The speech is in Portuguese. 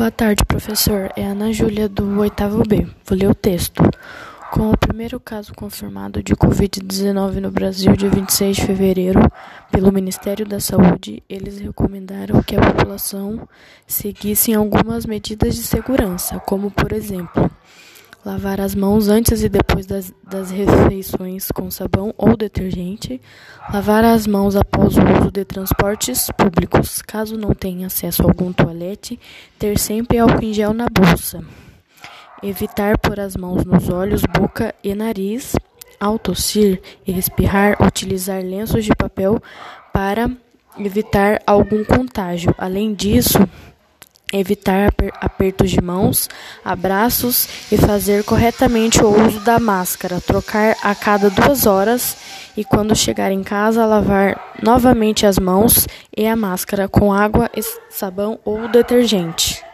Boa tarde, professor. É Ana Júlia do oitavo B. Vou ler o texto. Com o primeiro caso confirmado de Covid-19 no Brasil, dia 26 de fevereiro, pelo Ministério da Saúde, eles recomendaram que a população seguisse algumas medidas de segurança, como, por exemplo, lavar as mãos antes e depois das, das refeições com sabão ou detergente, lavar as mãos após o uso de transportes públicos, caso não tenha acesso a algum toalete, ter sempre álcool em gel na bolsa. Evitar pôr as mãos nos olhos, boca e nariz. Ao tossir e espirrar, utilizar lenços de papel para evitar algum contágio. Além disso, evitar apertos de mãos, abraços e fazer corretamente o uso da máscara. Trocar a cada duas horas e, quando chegar em casa, lavar novamente as mãos e a máscara com água, sabão ou detergente.